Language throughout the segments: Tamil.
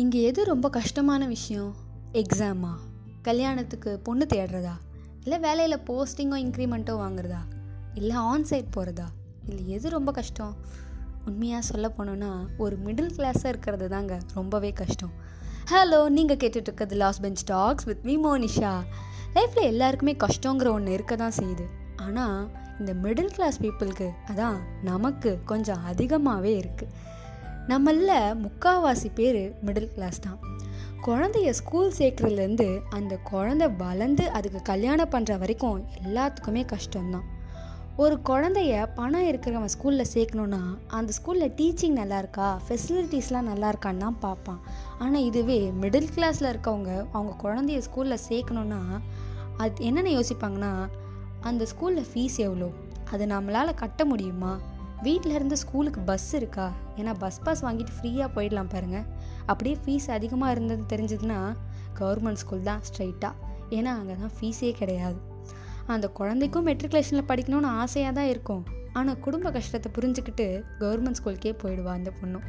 இங்கே எது ரொம்ப கஷ்டமான விஷயம்? எக்ஸாமா கல்யாணத்துக்கு பொண்ணு தேடுறதா? இல்லை வேலையில் போஸ்டிங்கோ இன்க்ரிமெண்ட்டோ வாங்குறதா? இல்லை ஆன்சைட் போகிறதா இல்லை எது ரொம்ப கஷ்டம்? உண்மையாக சொல்ல போனோன்னா ஒரு மிடில் கிளாஸாக இருக்கிறது தாங்க ரொம்பவே கஷ்டம். ஹலோ நீங்கள் கேட்டுட்ருக்கிறது இருக்கிறது last bench talks with me Monisha. லைஃப்பில் எல்லாருக்குமே கஷ்டங்கிற ஒன்று இருக்க தான் செய்யுது. ஆனால் இந்த மிடில் கிளாஸ் பீப்புளுக்கு அதான் நமக்கு கொஞ்சம் அதிகமாகவே இருக்குது நம்மள முக்காவாசி பேர் மிடில் கிளாஸ் தான். குழந்தைய ஸ்கூல் சேர்க்குறதுலேருந்து அந்த குழந்தை வளர்ந்து அதுக்கு கல்யாணம் பண்ணுற வரைக்கும் எல்லாத்துக்குமே கஷ்டம்தான். ஒரு குழந்தைய பணம் இருக்கிறவன் ஸ்கூலில் சேர்க்கணுன்னா அந்த ஸ்கூலில் டீச்சிங் நல்லா இருக்கா? ஃபெசிலிட்டிஸ்லாம் நல்லா இருக்கான்னு தான் பார்ப்பான். ஆனால் இதுவே மிடில் கிளாஸில் இருக்கவங்க அவங்க குழந்தைய ஸ்கூலில் சேர்க்கணுன்னா அது என்னென்ன யோசிப்பாங்கன்னா அந்த ஸ்கூலில் ஃபீஸ் எவ்வளோ? அது நம்மளால் கட்ட முடியுமா? வீட்டில் இருந்து ஸ்கூலுக்கு பஸ் இருக்கா? ஏன்னா பஸ் பாஸ் வாங்கிட்டு ஃப்ரீயாக போயிடலாம் பாருங்கள் அப்படியே ஃபீஸ் அதிகமாக இருந்தது தெரிஞ்சதுன்னா கவர்மெண்ட் ஸ்கூல் தான் ஸ்ட்ரைட்டாக ஏன்னா அங்கே தான் ஃபீஸே கிடையாது. அந்த குழந்தைக்கும் மெட்ரிகுலேஷனில் படிக்கணும்னு ஆசையாக தான் இருக்கும். ஆனால் குடும்ப கஷ்டத்தை புரிஞ்சுக்கிட்டு கவர்மெண்ட் ஸ்கூலுக்கே போயிடுவா அந்த பொண்ணும்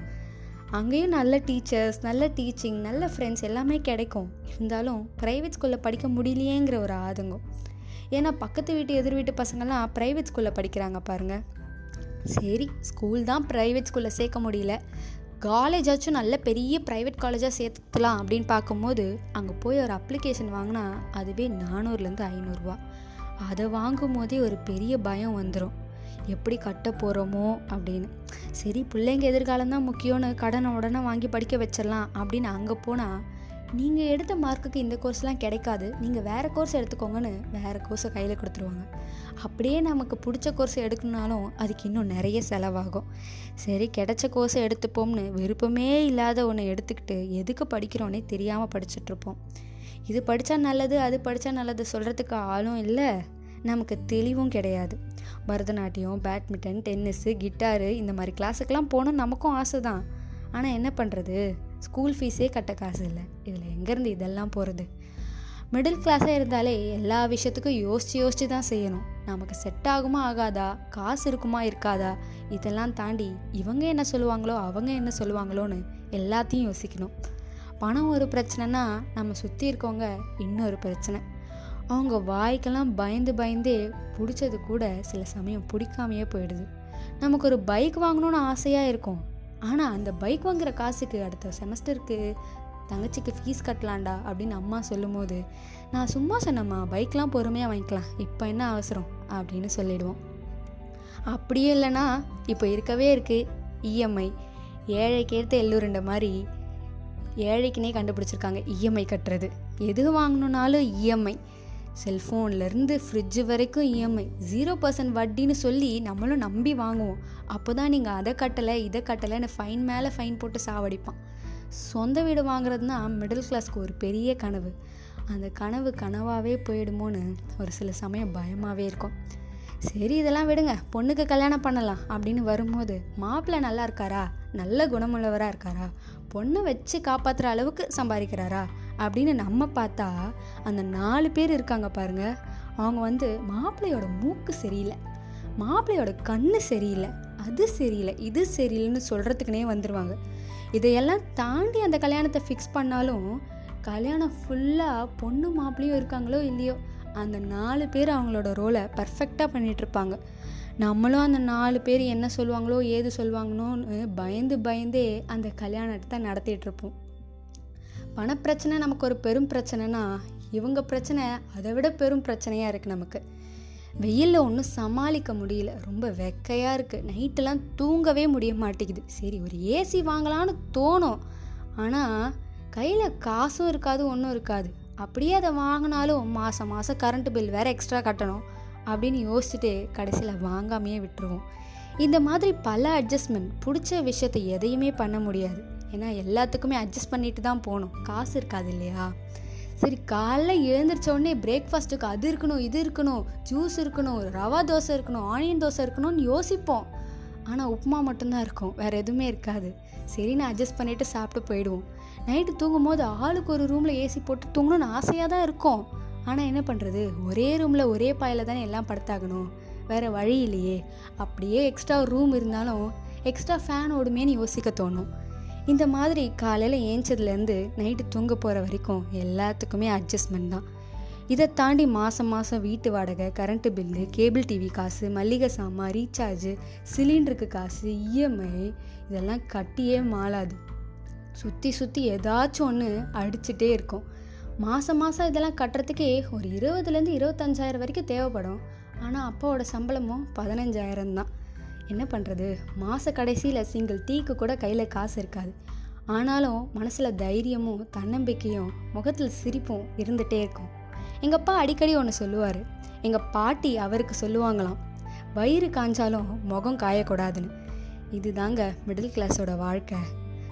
அங்கேயும் நல்ல டீச்சர்ஸ் நல்ல டீச்சிங் நல்ல ஃப்ரெண்ட்ஸ் எல்லாமே கிடைக்கும். இருந்தாலும் ப்ரைவேட் ஸ்கூலில் படிக்க முடியலையேங்கிற ஒரு ஆதங்கம். ஏன்னா பக்கத்து வீட்டு எதிர் வீட்டு பசங்கள்லாம் ப்ரைவேட் ஸ்கூலில் படிக்கிறாங்க பாருங்கள் சரி ஸ்கூல் தான் ப்ரைவேட் ஸ்கூலில் சேர்க்க முடியல. காலேஜாச்சும் நல்ல பெரிய ப்ரைவேட் காலேஜாக சேர்த்துக்கலாம் அப்படின்னு பார்க்கும்போது அங்கே போய் ஒரு அப்ளிகேஷன் வாங்கினா அதுவே நானூறுலேருந்து ஐநூறுரூவா அதை வாங்கும் போதே ஒரு பெரிய பயம் வந்துடும் எப்படி கட்ட போகிறோமோ அப்படின்னு. சரி பிள்ளைங்க எதிர்காலம் தான் முக்கியம்னு கடனை உடனே வாங்கி படிக்க வச்சிடலாம் அப்படின்னு அங்கே போனால் நீங்கள் எடுத்த மார்க்குக்கு இந்த கோர்ஸ்லாம் கிடைக்காது. நீங்கள் வேறு கோர்ஸ் எடுத்துக்கோங்கன்னு வேறு கோர்ஸை கையில் கொடுத்துருவாங்க. அப்படியே நமக்கு பிடிச்ச கோர்ஸ் எடுக்கணுனாலும் அதுக்கு இன்னும் நிறைய செலவாகும். சரி கிடைச்ச கோர்ஸை எடுத்துப்போம்னு விருப்பமே இல்லாத ஒன்று எடுத்துக்கிட்டு எதுக்கு படிக்கிறோன்னே தெரியாமல் படிச்சுட்ருப்போம் இது படித்தா நல்லது அது படித்தா நல்லது சொல்கிறதுக்கு ஆளும் இல்லை. நமக்கு தெளிவும் கிடையாது. பரதநாட்டியம் பேட்மிண்டன் டென்னிஸு கிட்டாரு இந்த மாதிரி கிளாஸுக்கெலாம் போகணும் நமக்கும் ஆசை தான் ஆனால் என்ன பண்ணுறது ஸ்கூல் ஃபீஸே கட்ட காசு இல்லை. இதில் எங்கேருந்து இதெல்லாம் போகிறது? மிடில் கிளாஸாக இருந்தாலே எல்லா விஷயத்துக்கும் யோசித்து யோசித்து தான் செய்யணும். நமக்கு செட் ஆகுமா ஆகாதா? காசு இருக்குமா இருக்காதா? இதெல்லாம் தாண்டி இவங்க என்ன சொல்லுவாங்களோ அவங்க என்ன சொல்லுவாங்களோன்னு எல்லாத்தையும் யோசிக்கணும். பணம் ஒரு பிரச்சனைனா நம்ம சுற்றி இருக்கவங்க இன்னொரு பிரச்சனை. அவங்க வாய்க்கெல்லாம் பயந்து பயந்தே பிடிச்சது கூட சில சமயம் பிடிக்காமையே போயிடுது. நமக்கு ஒரு பைக் வாங்கணும்னு ஆசையாக இருக்கும். ஆனால் அந்த பைக் வாங்குற காசுக்கு அடுத்த செமஸ்டருக்கு தங்கச்சிக்கு ஃபீஸ் கட்டலாண்டா அப்படின்னு அம்மா சொல்லும் போது நான் சும்மா சொன்னம்மா பைக்லாம் பொறுமையாக வாங்கிக்கலாம். இப்போ என்ன அவசரம்? அப்படின்னு சொல்லிடுவோம். அப்படியே இல்லைன்னா இப்போ இருக்கவே இருக்குது இஎம்ஐ ஏழைக்கு ஏற்ற எள்ளுருண்ட மாதிரி ஏழைக்குனே கண்டுபிடிச்சிருக்காங்க இஎம்ஐ கட்டுறது. எது வாங்கணுன்னாலும் இஎம்ஐ செல்ஃபோன்லேருந்து ஃப்ரிட்ஜு வரைக்கும் இஎம்ஐ ஜீரோ பர்சன்ட் வட்டின்னு சொல்லி நம்மளும் நம்பி வாங்குவோம். அப்போ தான் நீங்கள் அதை கட்டலை இதை கட்டலைன்னு ஃபைன் மேலே ஃபைன் போட்டு சாவடிப்பான். சொந்த வீடு வாங்குறதுனா மிடில் கிளாஸ்க்கு ஒரு பெரிய கனவு. அந்த கனவு கனவாகவே போயிடுமோன்னு ஒரு சில சமயம் பயமாகவே இருக்கும். சரி இதெல்லாம் விடுங்க பொண்ணுக்கு கல்யாணம் பண்ணலாம் அப்படின்னு வரும்போது மாப்பிள்ளை நல்லா இருக்காரா? நல்ல குணமுள்ளவராக இருக்காரா? பொண்ணை வச்சு காப்பாற்றுற அளவுக்கு சம்பாதிக்கிறாரா? அப்படின்னு நம்ம பார்த்தா அந்த நாலு பேர் இருக்காங்க பாருங்க. அவங்க வந்து மாப்பிள்ளையோட மூக்கு சரியில்லை. மாப்பிள்ளையோட கண்ணு சரியில்லை. அது சரியில்லை இது சரியில்லைன்னு சொல்கிறதுக்குனே வந்துடுவாங்க இதையெல்லாம் தாண்டி அந்த கல்யாணத்தை ஃபிக்ஸ் பண்ணாலும் கல்யாணம் ஃபுல்லாக பொண்ணு மாப்பிள்ளையும் இருக்காங்களோ இல்லையோ அந்த நாலு பேர் அவங்களோட ரோலை பர்ஃபெக்டாக பண்ணிகிட்ருப்பாங்க நம்மளும் அந்த நாலு பேர் என்ன சொல்லுவாங்களோ ஏது சொல்லுவாங்களோன்னு பயந்து பயந்தே அந்த கல்யாணத்தை நடத்திட்டுருப்போம். பணப்பிரச்சனை நமக்கு ஒரு பெரும் பிரச்சனைனா இவங்க பிரச்சனை அதை விட பெரும் பிரச்சனையாக இருக்குது நமக்கு. வெயிலில் ஒன்றும் சமாளிக்க முடியல. ரொம்ப வெக்கையாக இருக்குது நைட்டெல்லாம் தூங்கவே முடிய மாட்டேங்குது. சரி ஒரு ஏசி வாங்கலான்னு தோணும். ஆனால் கையில் காசும் இருக்காது ஒன்றும் இருக்காது. அப்படியே அதை வாங்கினாலும் மாதம் மாதம் கரண்ட் பில் வேறு எக்ஸ்ட்ரா கட்டணும் அப்படின்னு யோசிச்சுட்டு கடைசியில் வாங்காமையே விட்டுருவோம். இந்த மாதிரி பல அட்ஜஸ்ட்மெண்ட் பிடிச்ச விஷயத்தை எதையுமே பண்ண முடியாது. ஏன்னா எல்லாத்துக்குமே அட்ஜஸ்ட் பண்ணிட்டு தான் போகணும். காசு இருக்காது இல்லையா? சரி காலைல எழுந்திரிச்ச உடனே பிரேக்ஃபாஸ்ட்டுக்கு அது இருக்கணும் இது இருக்கணும் ஜூஸ் இருக்கணும் ரவா தோசை இருக்கணும் ஆனியன் தோசை இருக்கணும்னு யோசிப்போம். ஆனால் உப்புமா மட்டும்தான் இருக்கும் வேறு எதுவுமே இருக்காது. சரி நான் அட்ஜஸ்ட் பண்ணிவிட்டு சாப்பிட்டு போயிடுவோம். நைட்டு தூங்கும் போது ஆளுக்கு ஒரு ரூமில் ஏசி போட்டு தூங்கணும்னு ஆசையாக தான் இருக்கும். ஆனால் என்ன பண்ணுறது ஒரே ரூமில் ஒரே பாயில் தானே எல்லாம் படுத்தாகணும். வேறு வழி இல்லையே. அப்படியே எக்ஸ்ட்ரா ரூம் இருந்தாலும் எக்ஸ்ட்ரா ஃபேன் ஓடுமேன்னு யோசிக்க தோணும். இந்த மாதிரி காலையில் ஏஞ்சதுலேருந்து நைட்டு தூங்க போகிற வரைக்கும் எல்லாத்துக்குமே அட்ஜஸ்ட்மெண்ட் தான். இதை தாண்டி மாதம் மாதம் வீட்டு வாடகை கரண்ட்டு பில்லு கேபிள் டிவி காசு மல்லிகை சாமான் ரீசார்ஜு சிலிண்டருக்கு காசு இஎம்ஐ இதெல்லாம் கட்டியே மாளாது. சுற்றி சுற்றி ஏதாச்சும் ஒன்று அடிச்சுட்டே இருக்கும். மாதம் மாதம் இதெல்லாம் கட்டுறதுக்கே ஒரு இருபதுலேருந்து இருபத்தஞ்சாயிரம் வரைக்கும் தேவைப்படும். ஆனால் அப்பாவோட சம்பளமும் பதினஞ்சாயிரம் தான். என்ன பண்ணுறது மாத கடைசியில் சிங்கிள் டீக்கு கூட கையில் காசு இருக்காது. ஆனாலும் மனசில் தைரியமும் தன்னம்பிக்கையும் முகத்தில் சிரிப்பும் இருந்துகிட்டே இருக்கும். எங்கள் அப்பா அடிக்கடி ஒன்று சொல்லுவார். எங்கள் பாட்டி அவருக்கு சொல்லுவாங்களாம். வயிறு காஞ்சாலும் முகம் காயக்கூடாதுன்னு. இது தாங்க மிடில் கிளாஸோட வாழ்க்கை.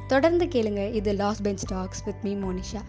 தொடர்ந்து கேளுங்க. இது last bench talks with me Monisha